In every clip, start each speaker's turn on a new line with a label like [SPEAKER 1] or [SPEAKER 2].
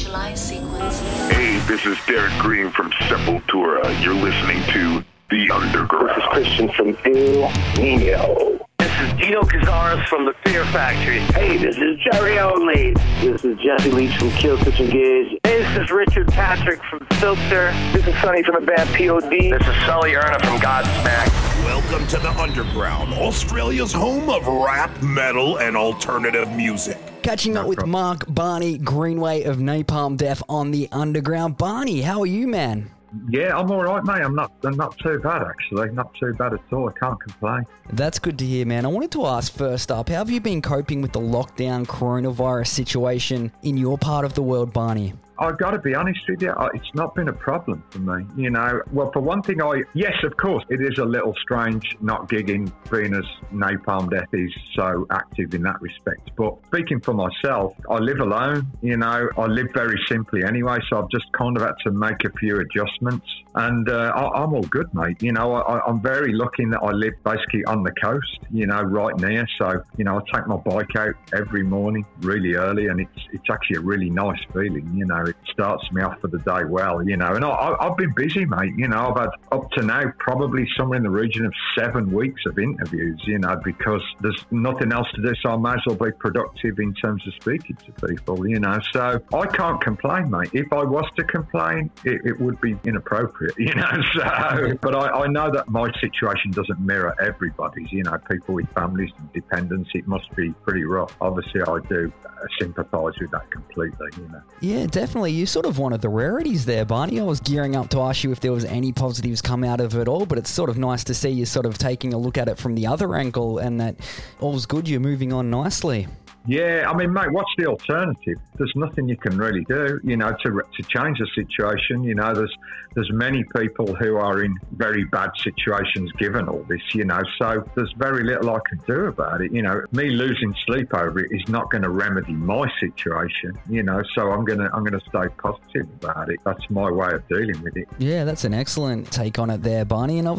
[SPEAKER 1] Initialize sequence.
[SPEAKER 2] Hey, this is Derrick Green from Sepultura. You're listening to The Underground.
[SPEAKER 3] This is Christian from Ill Niño.
[SPEAKER 4] This is Dino Cazares from the Fear Factory.
[SPEAKER 3] Hey, this is Jerry Only. This is Jesse Leach from Killswitch Engage.
[SPEAKER 4] Hey, this is Richard Patrick from Filter.
[SPEAKER 3] This is Sonny from the band POD.
[SPEAKER 4] This is Sully Erna from Godsmack.
[SPEAKER 5] Welcome to the Underground, Australia's home of rap, metal, and alternative music.
[SPEAKER 6] Catching up with Mark Barney Greenway of Napalm Death on the Underground. Barney, how are you, man?
[SPEAKER 7] Yeah, I'm all right, mate. I'm not. I'm not too bad actually. Not too bad at all. I can't complain.
[SPEAKER 6] That's good to hear, man. I wanted to ask first up, how have you been coping with the lockdown coronavirus situation in your part of the world, Barney?
[SPEAKER 7] I've got to be honest with you, it's not been a problem for me. You know, well, for one thing, I, yes, of course, it is a little strange not gigging, being as Napalm Death is so active in that respect. But speaking for myself, I live alone, you know, I live very simply anyway, so I've just kind of had to make a few adjustments. And uh, I, am all good, mate. You know, I, I'm very lucky that I live basically on the coast, you know, right near. So, you know, I take my bike out every morning really early, and it's, it's actually a really nice feeling, you know it starts me off for the day well, you know. And I, have been busy, mate. You know, I've had up to now probably somewhere in the region of seven weeks of interviews, you know, because there's nothing else to do. So I might as well be productive in terms of speaking to people, you know. So I can't complain, mate. If I was to complain, it, it would be inappropriate, you know. So, but I, I know that my situation doesn't mirror everybody's, you know, people with families and dependents. It must be pretty rough. Obviously, I do sympathise with that completely, you know.
[SPEAKER 6] Yeah, definitely definitely. You sort of one of the rarities there, Barney. I was gearing up to ask you if there was any positives come out of it all, but it's sort of nice to see you sort of taking a look at it from the other angle and that all's good. You're moving on nicely.
[SPEAKER 7] Yeah, I mean, mate, what's the alternative? There's nothing you can really do, you know, to to change the situation. You know, there's there's many people who are in very bad situations given all this, you know. So there's very little I can do about it. You know, me losing sleep over it is not going to remedy my situation, you know. So I'm gonna I'm gonna stay positive about it. That's my way of dealing with it.
[SPEAKER 6] Yeah, that's an excellent take on it there, Barney. And I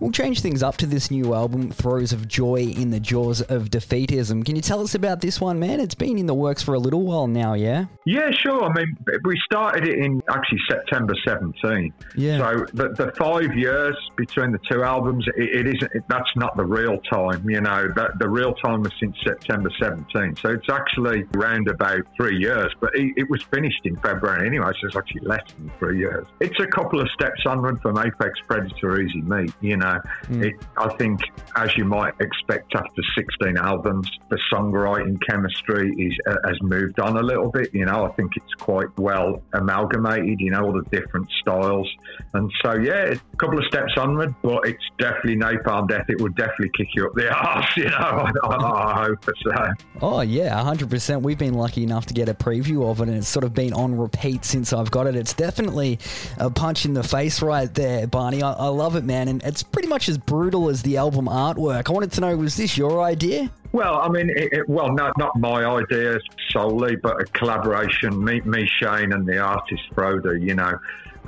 [SPEAKER 6] we'll change things up to this new album, Throes of Joy in the Jaws of Defeatism. Can you tell us about this? one, man? It's been in the works for a little while now, yeah?
[SPEAKER 7] Yeah, sure. I mean, we started it in actually September 17.
[SPEAKER 6] Yeah.
[SPEAKER 7] So the, the five years between the two albums, it, it isn't, it, that's not the real time, you know. That, the real time was since September 17. So it's actually around about three years, but it, it was finished in February anyway, so it's actually less than three years. It's a couple of steps onward from Apex Predator Easy Meat, you know. Mm. It, I think, as you might expect after 16 albums, the songwriting chemistry is uh, has moved on a little bit. You know, I think it's quite well amalgamated. You know, all the different styles, and so yeah, a couple of steps onward, but it's definitely Napalm Death. It would definitely kick you up the arse. You know, I, I hope so.
[SPEAKER 6] Oh yeah, hundred percent. We've been lucky enough to get a preview of it, and it's sort of been on repeat since I've got it. It's definitely a punch in the face right there, Barney. I, I love it, man, and it's pretty much as brutal as the album artwork. I wanted to know, was this your idea?
[SPEAKER 7] Well, I mean, it, it, well, not not my idea solely, but a collaboration. Me, me, Shane, and the artist Frode. You know,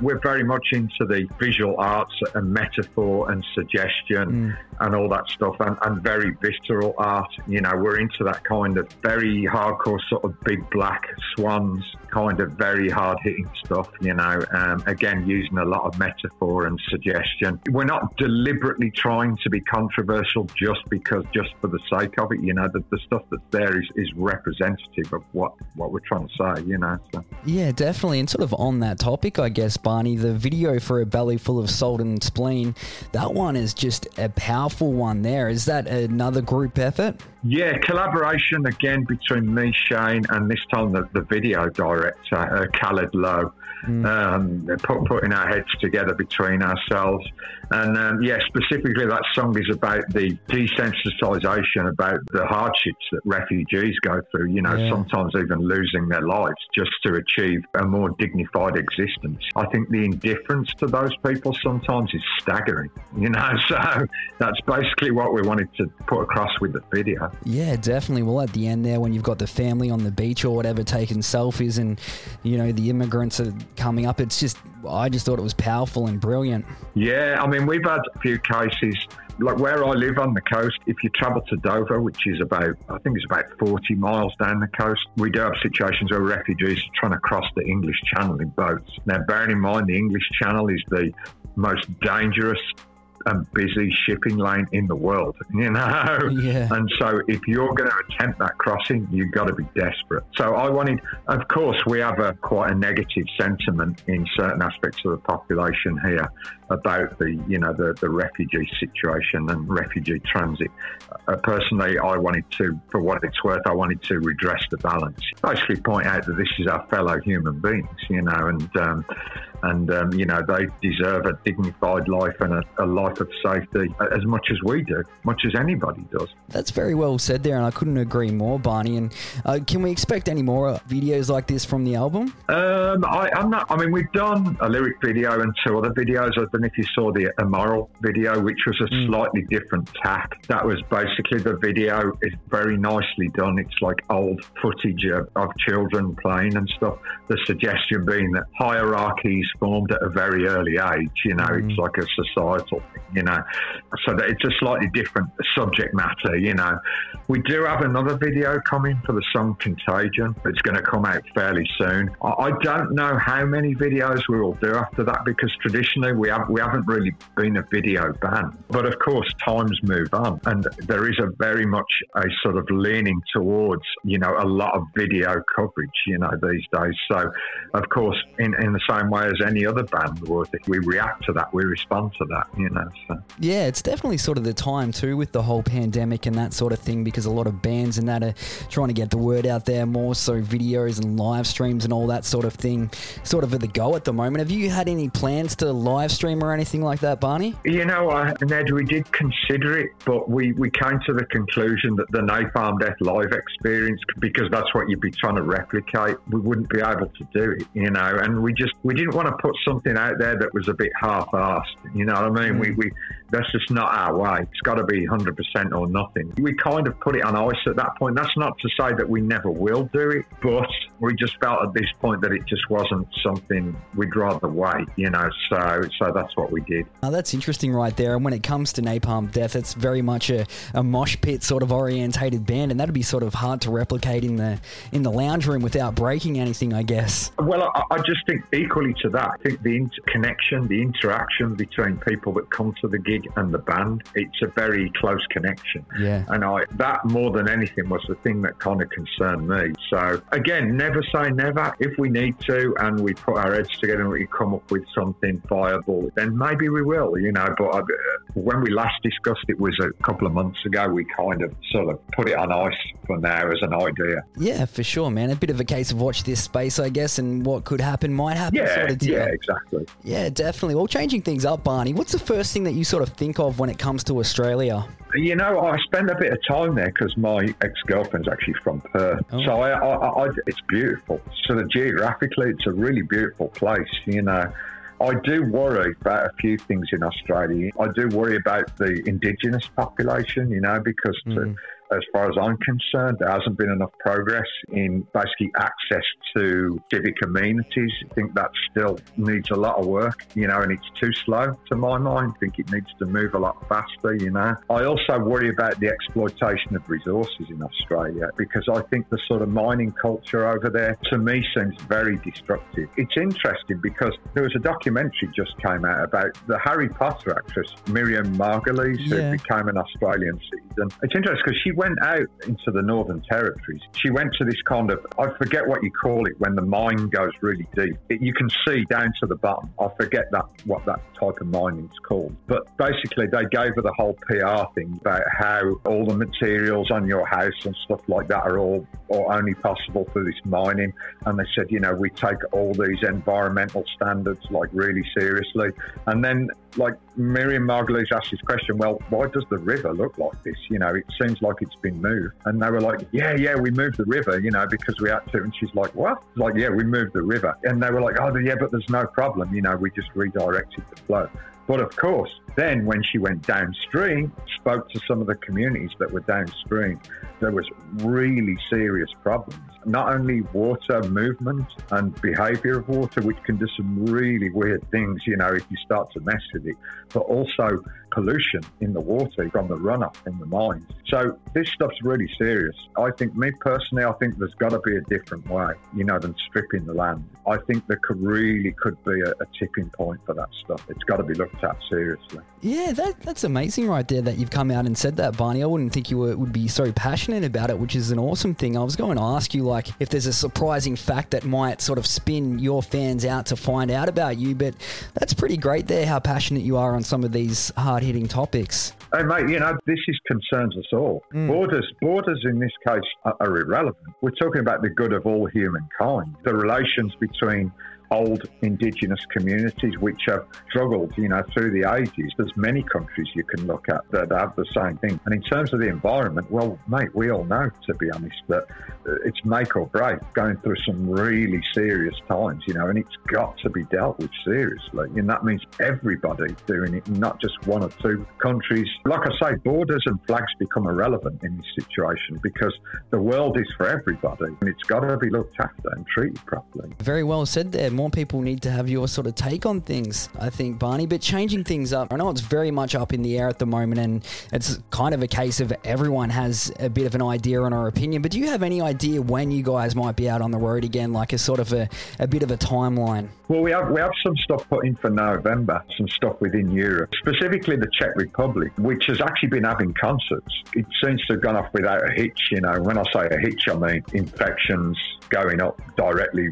[SPEAKER 7] we're very much into the visual arts and metaphor and suggestion mm. And all that stuff and, and, very visceral art. You know, we're into that kind of very hardcore sort of big black swans kind of very hard hitting stuff, you know, um, again, using a lot of metaphor and suggestion. We're not deliberately trying to be controversial just because, just for the sake of it, you know, the, the stuff that's there is, is representative of what, what we're trying to say, you know. So.
[SPEAKER 6] Yeah, definitely. And sort of on that topic, I guess, Barney, the video for A Belly Full of Salt and Spleen, that one is just a powerful one there. Is that another group effort?
[SPEAKER 7] Yeah, collaboration again between me, Shane, and this time the, the video director, uh, Khaled Lowe. Mm. Um, put, putting our heads together between ourselves. And um, yeah, specifically, that song is about the desensitization, about the hardships that refugees go through, you know, yeah. sometimes even losing their lives just to achieve a more dignified existence. I think the indifference to those people sometimes is staggering, you know, so that's basically what we wanted to put across with the video.
[SPEAKER 6] Yeah, definitely. Well, at the end there, when you've got the family on the beach or whatever taking selfies, and you know the immigrants are coming up. It's just, I just thought it was powerful and brilliant.
[SPEAKER 7] Yeah, I mean, we've had a few cases like where I live on the coast, if you travel to Dover, which is about, I think it's about 40 miles down the coast, we do have situations where refugees are trying to cross the English Channel in boats. Now, bearing in mind, the English Channel is the most dangerous and busy shipping lane in the world, you know?
[SPEAKER 6] Yeah.
[SPEAKER 7] And so if you're going to attempt that crossing, you've got to be desperate. So I wanted, of course, we have a quite a negative sentiment in certain aspects of the population here about the, you know, the, the refugee situation and refugee transit. Uh, personally, I wanted to, for what it's worth, I wanted to redress the balance. Basically point out that this is our fellow human beings, you know, and, um, and um, you know they deserve a dignified life and a, a, life of safety as much as we do, much as anybody does.
[SPEAKER 6] That's very well said there, and I couldn't agree more, Barney. And uh, can we expect any more videos like this from the album?
[SPEAKER 7] Um, I, am not. I mean, we've done a lyric video and two other videos. I don't know if you saw the Amoral video, which was a mm. slightly different tack. That was basically the video is very nicely done. It's like old footage of, of children playing and stuff. The suggestion being that hierarchies formed at a very early age. You know, mm. it's like a societal thing, you know, so that it's a slightly different subject matter, you know. We do have another video coming for the song Contagion. It's going to come out fairly soon. I don't know how many videos we will do after that because traditionally we, have, we haven't really been a video band. But of course, times move on and there is a very much a sort of leaning towards, you know, a lot of video coverage, you know, these days. So, of course, in, in the same way as as any other band would. If we react to that, we respond to that, you know. So.
[SPEAKER 6] Yeah, it's definitely sort of the time too with the whole pandemic and that sort of thing because a lot of bands and that are trying to get the word out there more, so videos and live streams and all that sort of thing sort of at the go at the moment. Have you had any plans to live stream or anything like that, Barney?
[SPEAKER 7] You know, uh, Ned, we did consider it, but we, we came to the conclusion that the Napalm Death live experience, because that's what you'd be trying to replicate, we wouldn't be able to do it, you know, and we just, we didn't want to put something out there that was a bit half-assed. You know what I mean? Mm. We, we that's just not our way. It's got to be 100% or nothing. We kind of put it on ice at that point. That's not to say that we never will do it, but we just felt at this point that it just wasn't something we'd rather wait. You know, so so that's what we did.
[SPEAKER 6] Oh, that's interesting, right there. And when it comes to Napalm Death, it's very much a, a mosh pit sort of orientated band, and that'd be sort of hard to replicate in the in the lounge room without breaking anything, I guess.
[SPEAKER 7] Well, I, I just think equally to that, I think the inter- connection, the interaction between people that come to the gig and the band, it's a very close connection.
[SPEAKER 6] Yeah.
[SPEAKER 7] And I that more than anything was the thing that kind of concerned me. So again, never say never. If we need to and we put our heads together and we come up with something viable, then maybe we will, you know. But I, when we last discussed it was a couple of months ago, we kind of sort of put it on ice for now as an idea.
[SPEAKER 6] Yeah, for sure, man. A bit of a case of watch this space, I guess, and what could happen might happen.
[SPEAKER 7] Yeah,
[SPEAKER 6] sort of
[SPEAKER 7] yeah, exactly.
[SPEAKER 6] Yeah, definitely. Well, changing things up, Barney. What's the first thing that you sort of think of when it comes to Australia?
[SPEAKER 7] You know, I spent a bit of time there because my ex-girlfriend's actually from Perth. Oh. So I, I, I, it's beautiful. So geographically, it's a really beautiful place. You know, I do worry about a few things in Australia. I do worry about the indigenous population, you know, because mm. As far as I'm concerned, there hasn't been enough progress in basically access to civic amenities. I think that still needs a lot of work, you know, and it's too slow to my mind. I think it needs to move a lot faster, you know. I also worry about the exploitation of resources in Australia because I think the sort of mining culture over there to me seems very destructive. It's interesting because there was a documentary just came out about the Harry Potter actress Miriam Margolyes yeah. who became an Australian citizen. It's interesting because she went out into the Northern Territories. She went to this kind of, I forget what you call it when the mine goes really deep. It, you can see down to the bottom. I forget that what that type of mining is called. But basically, they gave her the whole PR thing about how all the materials on your house and stuff like that are all or only possible through this mining. And they said, you know, we take all these environmental standards like really seriously. And then, like Miriam Margolyes asked this question, well, why does the river look like this? You know, it seems like it's been moved. And they were like, yeah, yeah, we moved the river, you know, because we had to. And she's like, what? Like, yeah, we moved the river. And they were like, oh, yeah, but there's no problem. You know, we just redirected the flow. But of course, then when she went downstream, spoke to some of the communities that were downstream, there was really serious problems. Not only water movement and behavior of water, which can do some really weird things, you know, if you start to mess with it, but also pollution in the water from the runoff in the mines. So this stuff's really serious. I think, me personally, I think there's got to be a different way, you know, than stripping the land. I think there could really could be a, a tipping point for that stuff. It's got to be looked at seriously.
[SPEAKER 6] Yeah, that, that's amazing right there that you've come out and said that, Barney. I wouldn't think you were, would be so passionate about it, which is an awesome thing. I was going to ask you, like, if there's a surprising fact that might sort of spin your fans out to find out about you, but that's pretty great there how passionate you are on some of these hard hitting topics.
[SPEAKER 7] Hey, mate, you know, this is concerns us all. Hmm. Borders, borders in this case are, are irrelevant. We're talking about the good of all humankind, the relations between old indigenous communities which have struggled, you know, through the ages. There's many countries you can look at that have the same thing. And in terms of the environment, well, mate, we all know, to be honest, that uh, it's make or break, going through some really serious times, you know, and it's got to be dealt with seriously. And that means everybody doing it, not just one or two countries. Like I say, borders and flags become irrelevant in this situation because the world is for everybody and it's got to be looked after and treated properly.
[SPEAKER 6] Very well said there. More people need to have your sort of take on things, I think, Barney. But changing things up, I know it's very much up in the air at the moment, and it's kind of a case of everyone has a bit of an idea and or opinion. But do you have any idea when you guys might be out on the road again, like a sort of a, a bit of a timeline?
[SPEAKER 7] Well, we have we have some stuff put in for November, some stuff within Europe, specifically the Czech Republic, which has actually been having concerts. It seems to have gone off without a hitch. You know, when I say a hitch, I mean infections going up directly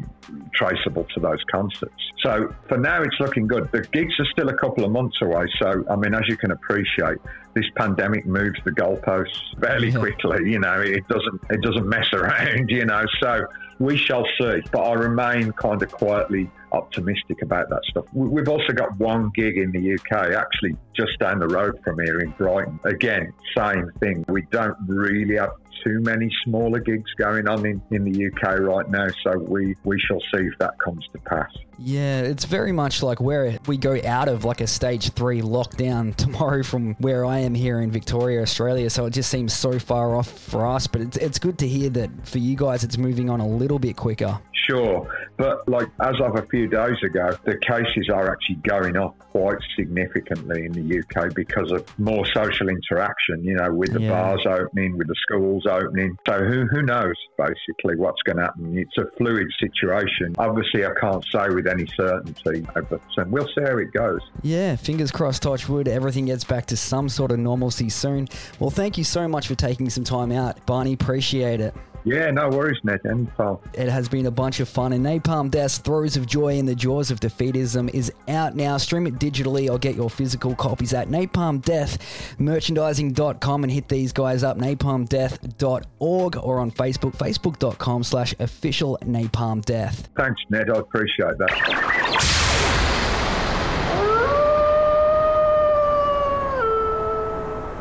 [SPEAKER 7] traceable to those concerts. So for now, it's looking good. The gigs are still a couple of months away. So I mean, as you can appreciate, this pandemic moves the goalposts fairly
[SPEAKER 6] Yeah.
[SPEAKER 7] quickly. You know, it doesn't it doesn't mess around. You know, so we shall see. But I remain kind of quietly optimistic about that stuff. We- We've also got one gig in the UK, actually just down the road from here in Brighton. Again, same thing. We don't really have too many smaller gigs going on in, in the UK right now, so we, we shall see if that comes to pass.
[SPEAKER 6] Yeah, it's very much like where we go out of like a stage three lockdown tomorrow from where I am here in Victoria, Australia. So it just seems so far off for us. But it's, it's good to hear that for you guys, it's moving on a little bit quicker.
[SPEAKER 7] Sure, but like as of a few days ago, the cases are actually going up quite significantly in the UK because of more social interaction. You know, with the
[SPEAKER 6] Yeah.
[SPEAKER 7] bars opening, with the schools opening. So who who knows basically what's going to happen? It's a fluid situation. Obviously, I can't say with any certainty, but um, we'll see how it goes.
[SPEAKER 6] Yeah, fingers crossed, touch wood, everything gets back to some sort of normalcy soon. Well, thank you so much for taking some time out, Barney. Appreciate it.
[SPEAKER 7] Yeah, no worries, Ned. Anytime.
[SPEAKER 6] It has been a bunch of fun, and Napalm Death's Throes of Joy in the Jaws of Defeatism is out now. Stream it digitally or get your physical copies at napalmdeathmerchandising.com and hit these guys up, napalmdeath.org or on Facebook, facebook.com slash official Napalm Death.
[SPEAKER 7] Thanks, Ned. I appreciate that.